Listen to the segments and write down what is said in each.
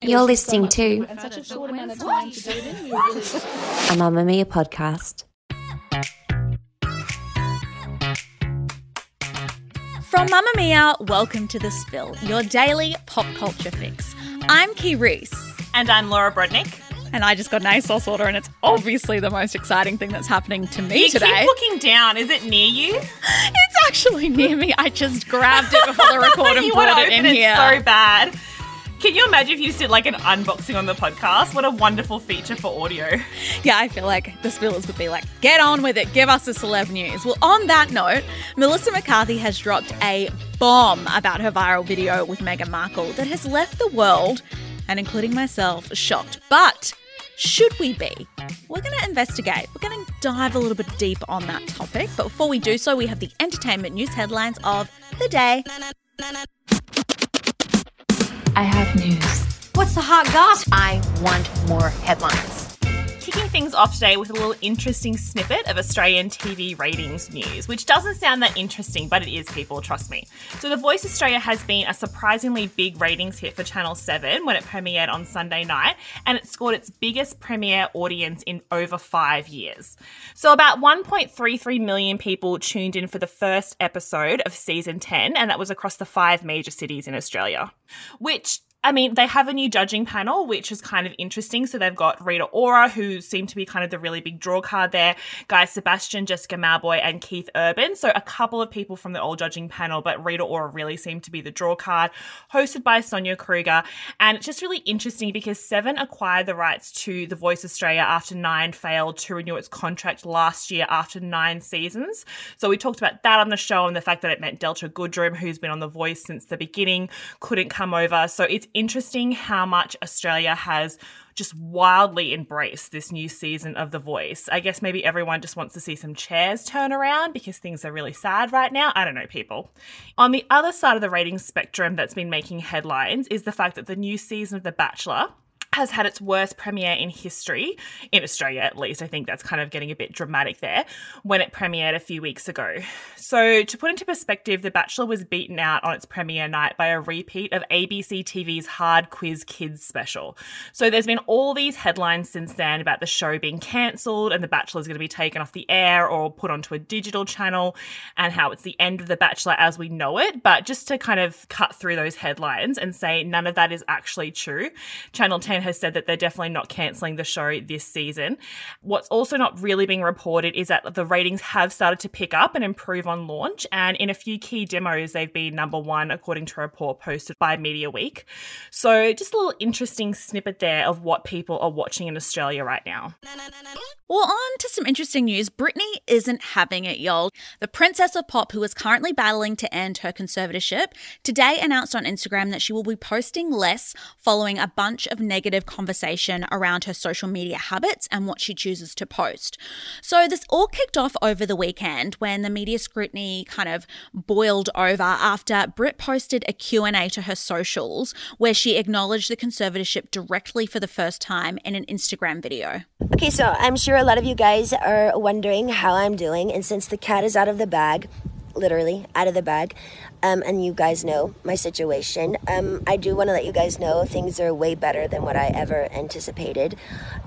You're listening to and a short amount of time to do it in. You really a Mamamia podcast. From Mamamia, welcome to The Spill, your daily pop culture fix. I'm Kee Reece. And I'm Laura Brodnik. And I just got an ASOS order, and it's obviously the most exciting thing that's happening to me You today. keep looking down. Is it near you? it's actually near me. I just grabbed it before the record and you want brought to it in it here. so bad. Can you imagine if you did like an unboxing on the podcast? What a wonderful feature for audio. Yeah, I feel like the spillers would be like, get on with it, give us the celeb news. Well, on that note, Melissa McCarthy has dropped a bomb about her viral video with Meghan Markle that has left the world, and including myself, shocked. But should we be? We're going to investigate. We're going to dive a little bit deep on that topic. But before we do so, we have the entertainment news headlines of the day. I have news. What's the hot gossip? I want more headlines. Kicking things off today with a little interesting snippet of Australian TV ratings news, which doesn't sound that interesting, but it is, people, trust me. So, The Voice Australia has been a surprisingly big ratings hit for Channel 7 when it premiered on Sunday night, and it scored its biggest premiere audience in over five years. So, about 1.33 million people tuned in for the first episode of season 10, and that was across the five major cities in Australia, which I mean, they have a new judging panel, which is kind of interesting. So they've got Rita Ora, who seemed to be kind of the really big draw card there, Guy Sebastian, Jessica Mauboy, and Keith Urban. So a couple of people from the old judging panel, but Rita Ora really seemed to be the draw card, hosted by Sonia Kruger. And it's just really interesting because Seven acquired the rights to The Voice Australia after Nine failed to renew its contract last year after nine seasons. So we talked about that on the show and the fact that it meant Delta Goodrem, who's been on The Voice since the beginning, couldn't come over. So it's interesting how much Australia has just wildly embraced this new season of The Voice. I guess maybe everyone just wants to see some chairs turn around because things are really sad right now. I don't know, people. On the other side of the ratings spectrum that's been making headlines is the fact that the new season of The Bachelor has had its worst premiere in history, in Australia at least. I think that's kind of getting a bit dramatic there when it premiered a few weeks ago. So, to put into perspective, The Bachelor was beaten out on its premiere night by a repeat of ABC TV's Hard Quiz Kids special. So, there's been all these headlines since then about the show being cancelled and The Bachelor is going to be taken off the air or put onto a digital channel and how it's the end of The Bachelor as we know it. But just to kind of cut through those headlines and say none of that is actually true, Channel 10 has said that they're definitely not cancelling the show this season. What's also not really being reported is that the ratings have started to pick up and improve on launch, and in a few key demos, they've been number one according to a report posted by Mediaweek. So, just a little interesting snippet there of what people are watching in Australia right now. Well, on to some interesting news. Britney isn't having it, y'all. The Princess of Pop, who is currently battling to end her conservatorship, today announced on Instagram that she will be posting less following a bunch of negative conversation around her social media habits and what she chooses to post. So this all kicked off over the weekend when the media scrutiny kind of boiled over after Brit posted a Q&A to her socials where she acknowledged the conservatorship directly for the first time in an Instagram video. Okay, so I'm sure a lot of you guys are wondering how I'm doing, and since the cat is out of the bag, literally out of the bag, um, and you guys know my situation, um, I do want to let you guys know things are way better than what I ever anticipated.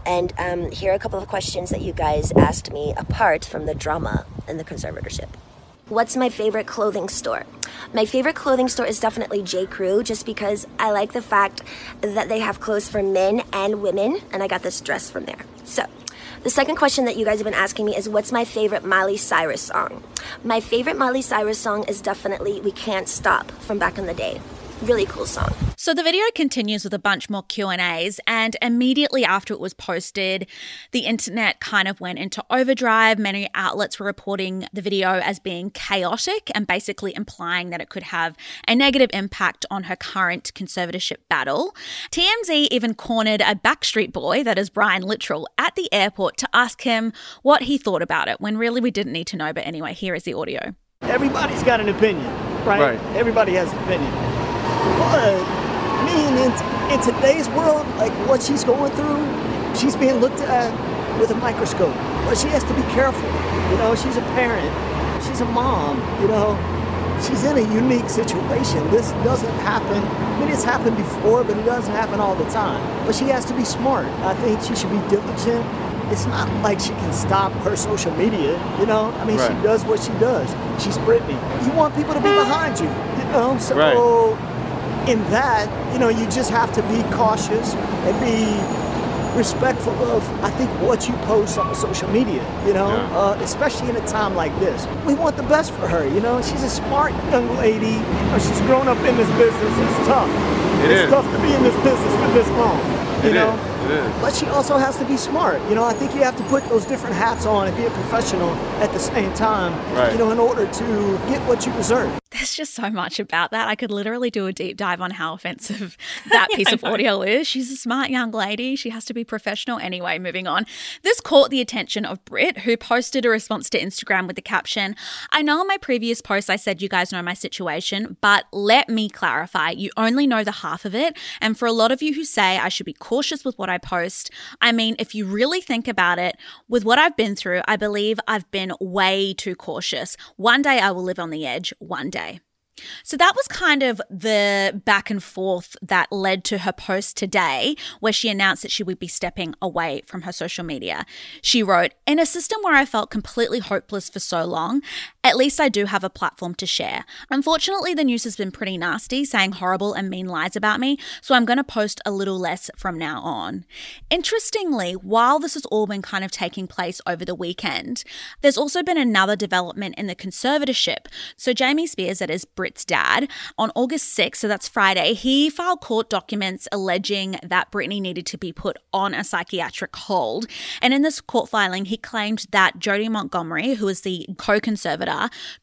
And um, here are a couple of questions that you guys asked me apart from the drama and the conservatorship. What's my favorite clothing store? My favorite clothing store is definitely J. Crew, just because I like the fact that they have clothes for men and women, and I got this dress from there. So, the second question that you guys have been asking me is what's my favorite Miley Cyrus song? My favorite Miley Cyrus song is definitely We Can't Stop from back in the day. Really cool song. So the video continues with a bunch more Q&As and immediately after it was posted, the internet kind of went into overdrive. Many outlets were reporting the video as being chaotic and basically implying that it could have a negative impact on her current conservatorship battle. TMZ even cornered a Backstreet Boy, that is Brian Littrell, at the airport to ask him what he thought about it when really we didn't need to know. But anyway, here is the audio. Everybody's got an opinion, right? Right. Everybody has an opinion. But me, in, in today's world, like what she's going through, she's being looked at with a microscope. But she has to be careful. You know, she's a parent, she's a mom, you know. She's in a unique situation. This doesn't happen. I mean, it's happened before, but it doesn't happen all the time. But she has to be smart. I think she should be diligent. It's not like she can stop her social media, you know? I mean, Right. she does what she does. She's Britney. You want people to be behind you, you know? So, Right. In that, you know, you just have to be cautious and be respectful of, I think, what you post on social media, you know, Yeah. uh, especially in a time like this. We want the best for her, you know. She's a smart young lady. You know, she's grown up in this business. It's tough. It it's is. tough to be in this business for this long, you It know. is. It is. But she also has to be smart. You know, I think you have to put those different hats on and be a professional at the same time, Right. you know, in order to get what you deserve. There's just so much about that. I could literally do a deep dive on how offensive that piece of audio is. She's a smart young lady. She has to be professional. Anyway, moving on. This caught the attention of Brit, who posted a response to Instagram with the caption I know in my previous post I said you guys know my situation, but let me clarify. You only know the half of it. And for a lot of you who say I should be cautious with what I post, I mean, if you really think about it, with what I've been through, I believe I've been way too cautious. One day I will live on the edge, one day. So that was kind of the back and forth that led to her post today, where she announced that she would be stepping away from her social media. She wrote, In a system where I felt completely hopeless for so long, at least I do have a platform to share. Unfortunately, the news has been pretty nasty, saying horrible and mean lies about me, so I'm going to post a little less from now on. Interestingly, while this has all been kind of taking place over the weekend, there's also been another development in the conservatorship. So, Jamie Spears, that is Brit's dad, on August 6th, so that's Friday, he filed court documents alleging that Britney needed to be put on a psychiatric hold. And in this court filing, he claimed that Jodi Montgomery, who is the co conservator,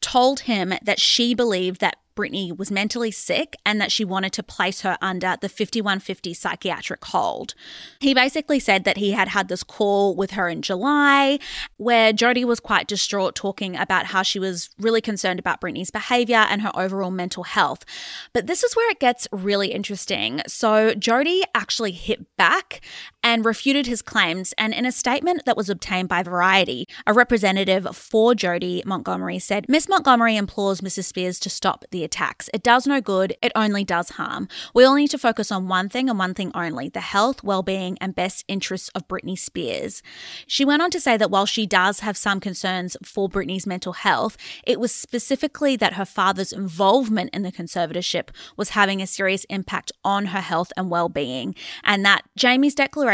told him that she believed that Britney was mentally sick and that she wanted to place her under the 5150 psychiatric hold. He basically said that he had had this call with her in July where Jodi was quite distraught talking about how she was really concerned about Britney's behavior and her overall mental health. But this is where it gets really interesting. So Jodi actually hit back and refuted his claims and in a statement that was obtained by Variety, a representative for Jodi Montgomery said, Miss Montgomery implores Mrs. Spears to stop the attacks. It does no good, it only does harm. We all need to focus on one thing and one thing only the health, well being, and best interests of Britney Spears. She went on to say that while she does have some concerns for Britney's mental health, it was specifically that her father's involvement in the conservatorship was having a serious impact on her health and well being, and that Jamie's declaration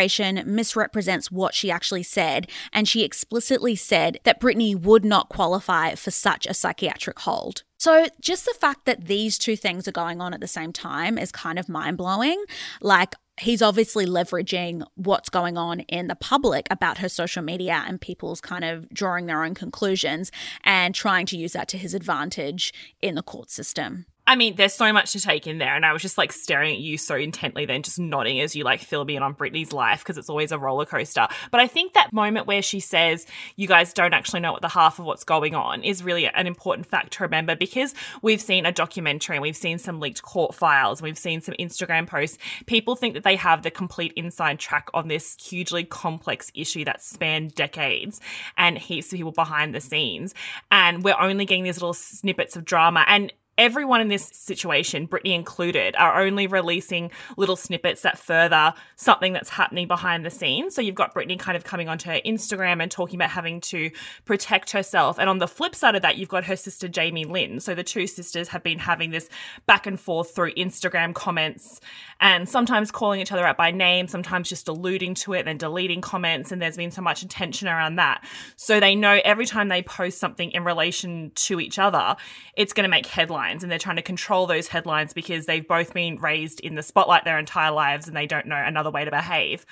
misrepresents what she actually said, and she explicitly said that Britney would not qualify for such a psychiatric hold. So, just the fact that these two things are going on at the same time is kind of mind blowing. Like, he's obviously leveraging what's going on in the public about her social media and people's kind of drawing their own conclusions and trying to use that to his advantage in the court system. I mean, there's so much to take in there, and I was just like staring at you so intently, then just nodding as you like fill me in on Britney's life because it's always a roller coaster. But I think that moment where she says, You guys don't actually know what the half of what's going on is really an important fact to remember because we've seen a documentary and we've seen some leaked court files, we've seen some Instagram posts. People think that they have the complete inside track on this hugely complex issue that spanned decades and heaps of people behind the scenes. And we're only getting these little snippets of drama. And everyone in this situation, Britney included, are only releasing little snippets that further something that's happening behind the scenes. So you've got Britney kind of coming onto her Instagram and talking about having to protect herself. And on the flip side of that, you've got her sister Jamie Lynn. So the two sisters have been having this back and forth through Instagram comments and sometimes calling each other out by name, sometimes just alluding to it, then deleting comments. And there's been so much attention around that. So they know every time they post something in relation to each other, it's going to make headlines headlines and they're trying to control those headlines because they've both been raised in the spotlight their entire lives and they don't know another way to behave.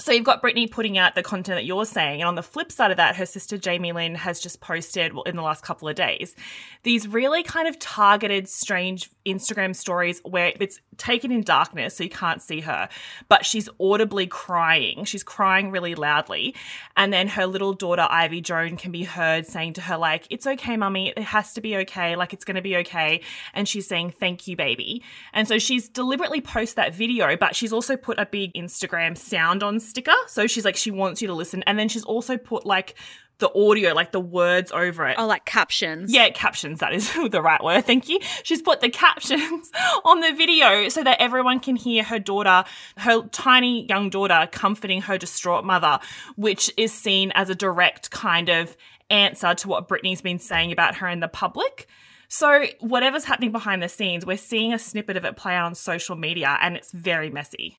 So you've got Britney putting out the content that you're saying, and on the flip side of that, her sister Jamie Lynn has just posted well, in the last couple of days these really kind of targeted, strange Instagram stories where it's taken in darkness, so you can't see her, but she's audibly crying. She's crying really loudly, and then her little daughter Ivey Joan can be heard saying to her like, "It's okay, mummy. It has to be okay. Like it's going to be okay." And she's saying, "Thank you, baby." And so she's deliberately post that video, but she's also put a big Instagram sound on sticker. So she's like, she wants you to listen. And then she's also put like the audio, like the words over it. Oh, like captions. Yeah, captions, that is the right word. Thank you. She's put the captions on the video so that everyone can hear her daughter, her tiny young daughter, comforting her distraught mother, which is seen as a direct kind of answer to what Britney's been saying about her in the public. So, whatever's happening behind the scenes, we're seeing a snippet of it play out on social media and it's very messy.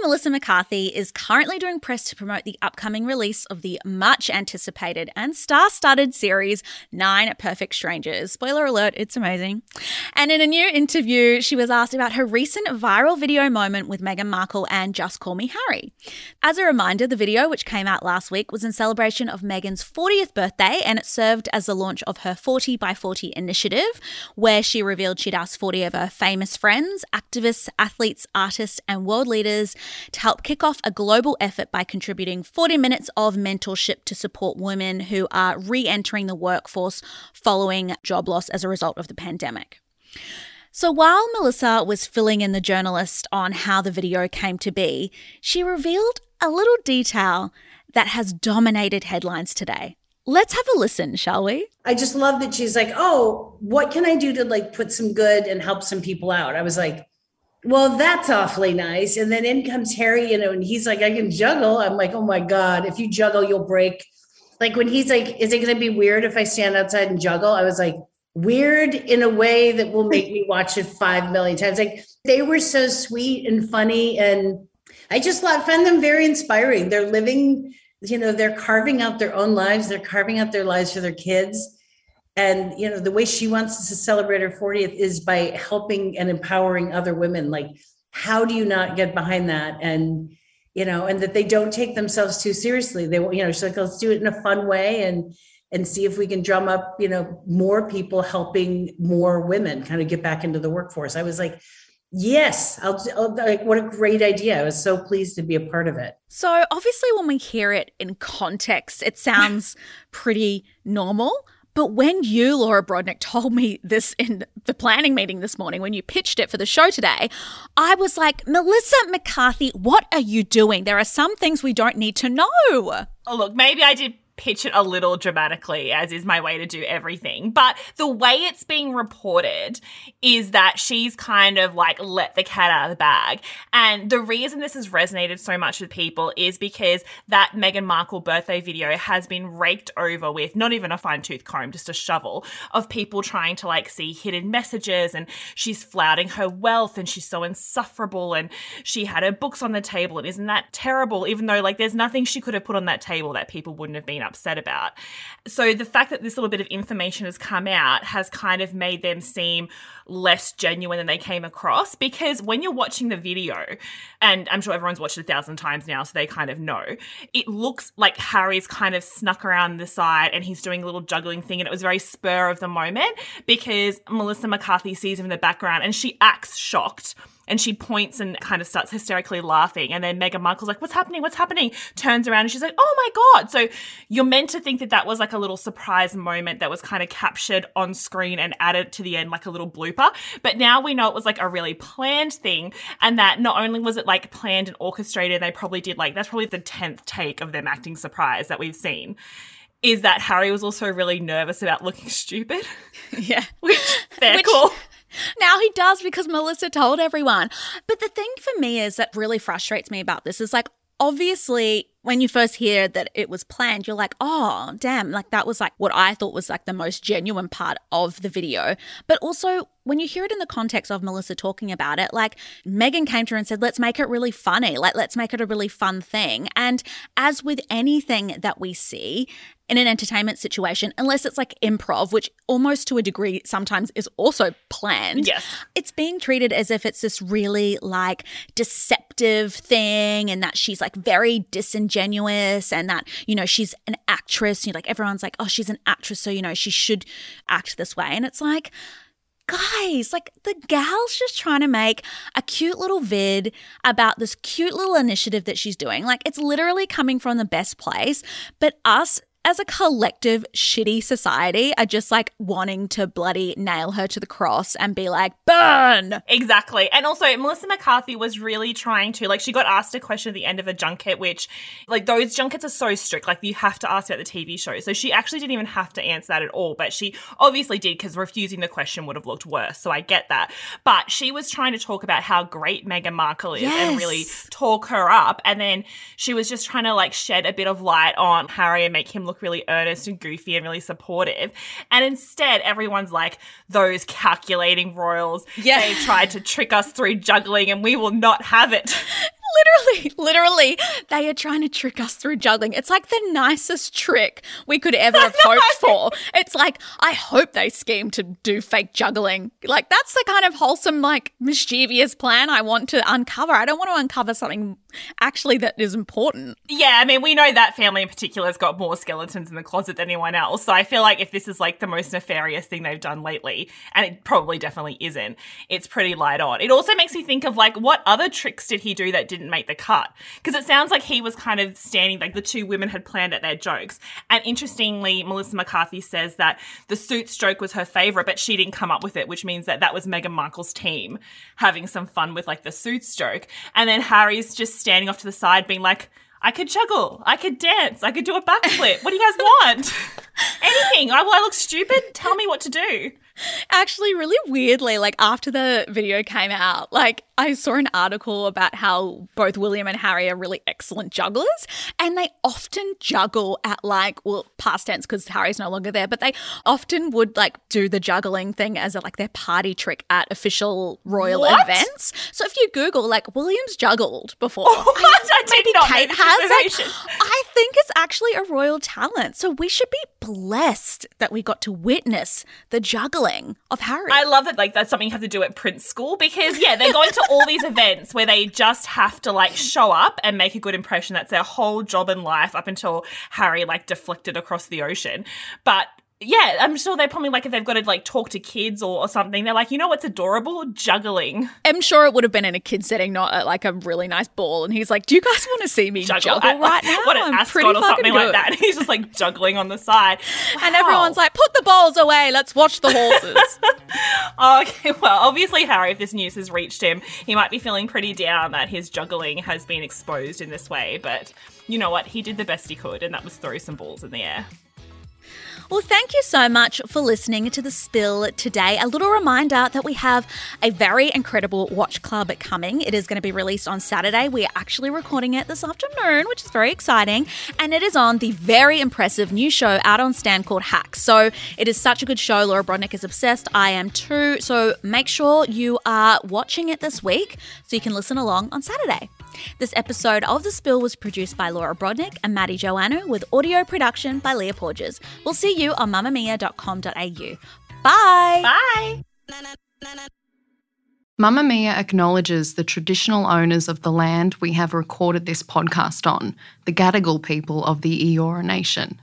Melissa McCarthy is currently doing press to promote the upcoming release of the much anticipated and star studded series Nine Perfect Strangers. Spoiler alert, it's amazing. And in a new interview, she was asked about her recent viral video moment with Meghan Markle and Just Call Me Harry. As a reminder, the video, which came out last week, was in celebration of Meghan's 40th birthday and it served as the launch of her 40 by 40 initiative, where she revealed she'd asked 40 of her famous friends, activists, athletes, artists, and world leaders to help kick off a global effort by contributing 40 minutes of mentorship to support women who are re entering the workforce following job loss as a result of the pandemic. So while Melissa was filling in the journalist on how the video came to be, she revealed a little detail that has dominated headlines today. Let's have a listen, shall we? I just love that she's like, "Oh, what can I do to like put some good and help some people out?" I was like, well, that's awfully nice. And then in comes Harry, you know, and he's like, I can juggle. I'm like, oh my God, if you juggle, you'll break. Like when he's like, is it going to be weird if I stand outside and juggle? I was like, weird in a way that will make me watch it five million times. Like they were so sweet and funny. And I just found them very inspiring. They're living, you know, they're carving out their own lives, they're carving out their lives for their kids and you know the way she wants to celebrate her 40th is by helping and empowering other women. Like how do you not get behind that? And you know and that they don't take themselves too seriously. They you know she's like let's do it in a fun way and and see if we can drum up you know more people helping more women kind of get back into the workforce. I was like yes I'll, I'll, like what a great idea. I was so pleased to be a part of it. So obviously when we hear it in context it sounds pretty normal but when you, Laura Brodnik, told me this in the planning meeting this morning, when you pitched it for the show today, I was like, Melissa McCarthy, what are you doing? There are some things we don't need to know. Oh, look, maybe I did pitch it a little dramatically, as is my way to do everything. But the way it's being reported is that she's kind of like let the cat out of the bag. And the reason this has resonated so much with people is because that Meghan Markle birthday video has been raked over with not even a fine tooth comb, just a shovel of people trying to like see hidden messages. And she's flouting her wealth and she's so insufferable. And she had her books on the table. And isn't that terrible? Even though like there's nothing she could have put on that table that people wouldn't have been been upset about. So the fact that this little bit of information has come out has kind of made them seem less genuine than they came across because when you're watching the video, and I'm sure everyone's watched it a thousand times now, so they kind of know, it looks like Harry's kind of snuck around the side and he's doing a little juggling thing, and it was very spur of the moment because Melissa McCarthy sees him in the background and she acts shocked and she points and kind of starts hysterically laughing. And then Meghan Markle's like, What's happening? What's happening? Turns around and she's like, Oh my God. So you're meant to think that that was like a little surprise moment that was kind of captured on screen and added to the end like a little blooper. But now we know it was like a really planned thing. And that not only was it like planned and orchestrated, they probably did like, that's probably the 10th take of them acting surprise that we've seen is that Harry was also really nervous about looking stupid. Yeah. Which fair Which- call. Now he does because Melissa told everyone. But the thing for me is that really frustrates me about this is like, obviously, when you first hear that it was planned, you're like, oh, damn, like that was like what I thought was like the most genuine part of the video. But also, when you hear it in the context of Melissa talking about it, like Meghan came to her and said, let's make it really funny. Like, let's make it a really fun thing. And as with anything that we see, in an entertainment situation, unless it's like improv, which almost to a degree sometimes is also planned. Yes. It's being treated as if it's this really like deceptive thing and that she's like very disingenuous and that, you know, she's an actress. You know, like everyone's like, oh, she's an actress. So, you know, she should act this way. And it's like, guys, like the gal's just trying to make a cute little vid about this cute little initiative that she's doing. Like it's literally coming from the best place, but us as a collective shitty society are just like wanting to bloody nail her to the cross and be like, burn. Exactly. And also, Melissa McCarthy was really trying to, like, she got asked a question at the end of a junket, which, like, those junkets are so strict. Like, you have to ask about the TV show. So she actually didn't even have to answer that at all. But she obviously did because refusing the question would have looked worse. So I get that. But she was trying to talk about how great Meghan Markle is and really talk her up. And then she was just trying to, like, shed a bit of light on Harry and make him look really earnest and goofy and really supportive. And instead, everyone's like, those calculating royals. Yeah. They tried to trick us through juggling and we will not have it. Literally, literally, they are trying to trick us through juggling. It's like the nicest trick we could ever have hoped for. It's like, I hope they scheme to do fake juggling. Like, that's the kind of wholesome, like, mischievous plan I want to uncover. I don't want to uncover something actually that is important. Yeah, I mean, we know that family in particular has got more skeletons in the closet than anyone else. So I feel like if this is like the most nefarious thing they've done lately, and it probably definitely isn't, it's pretty light on. It also makes me think of like what other tricks did he do that didn't make the cut? Because it sounds like he was kind of standing, like the two women had planned at their jokes. And interestingly, Melissa McCarthy says that the suits joke was her favorite, but she didn't come up with it, which means that that was Meghan Markle's team having some fun with like the suits joke. And then Harry's just standing off to the side being like, I could juggle, I could dance, I could do a backflip. What do you guys want? Anything. I, will I look stupid? Tell me what to do. Actually, really weirdly, like after the video came out, like I saw an article about how both William and Harry are really excellent jugglers and they often juggle at like, well, past tense because Harry's no longer there, but they often would like do the juggling thing as a, like their party trick at official royal What? events. So if you Google like William's juggled before, What? I did not Kate has like. I think it's actually a royal talent. So we should be blessed that we got to witness the juggling of Harry. I love that like that's something you have to do at Prince School because yeah, they're going to all these events where they just have to like show up and make a good impression. That's their whole job in life up until Harry like deflected across the ocean. But yeah, I'm sure they probably like if they've got to like talk to kids or, or something, they're like, you know what's adorable? Juggling. I'm sure it would have been in a kid setting, not at like a really nice ball. And he's like, "Do you guys want to see me juggle, at- right now? what an I'm ascot pretty or fucking something like that. And he's just like juggling on the side. And everyone's like, "Put the balls away. Let's watch the horses." Oh, okay, well, obviously, Harry, if this news has reached him, he might be feeling pretty down that his juggling has been exposed in this way. But you know what? He did the best he could, and that was throw some balls in the air. Well, thank you so much for listening to The Spill today. A little reminder that we have a very incredible watch club coming. It is going to be released on Saturday. We are actually recording it this afternoon, which is very exciting. And it is on the very impressive new show out on Stan called Hacks. So it is such a good show. Laura Brodnik is obsessed. I am too. So make sure you are watching it this week so you can listen along on Saturday. This episode of The Spill was produced by Laura Brodnik and Maddie Joannou with audio production by Leah Porges. We'll see you on mamamia.com.au. Bye. Bye. Mamamia acknowledges the traditional owners of the land we have recorded this podcast on, the Gadigal people of the Eora Nation.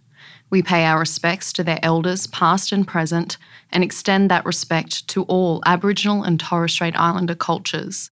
We pay our respects to their elders, past and present, and extend that respect to all Aboriginal and Torres Strait Islander cultures.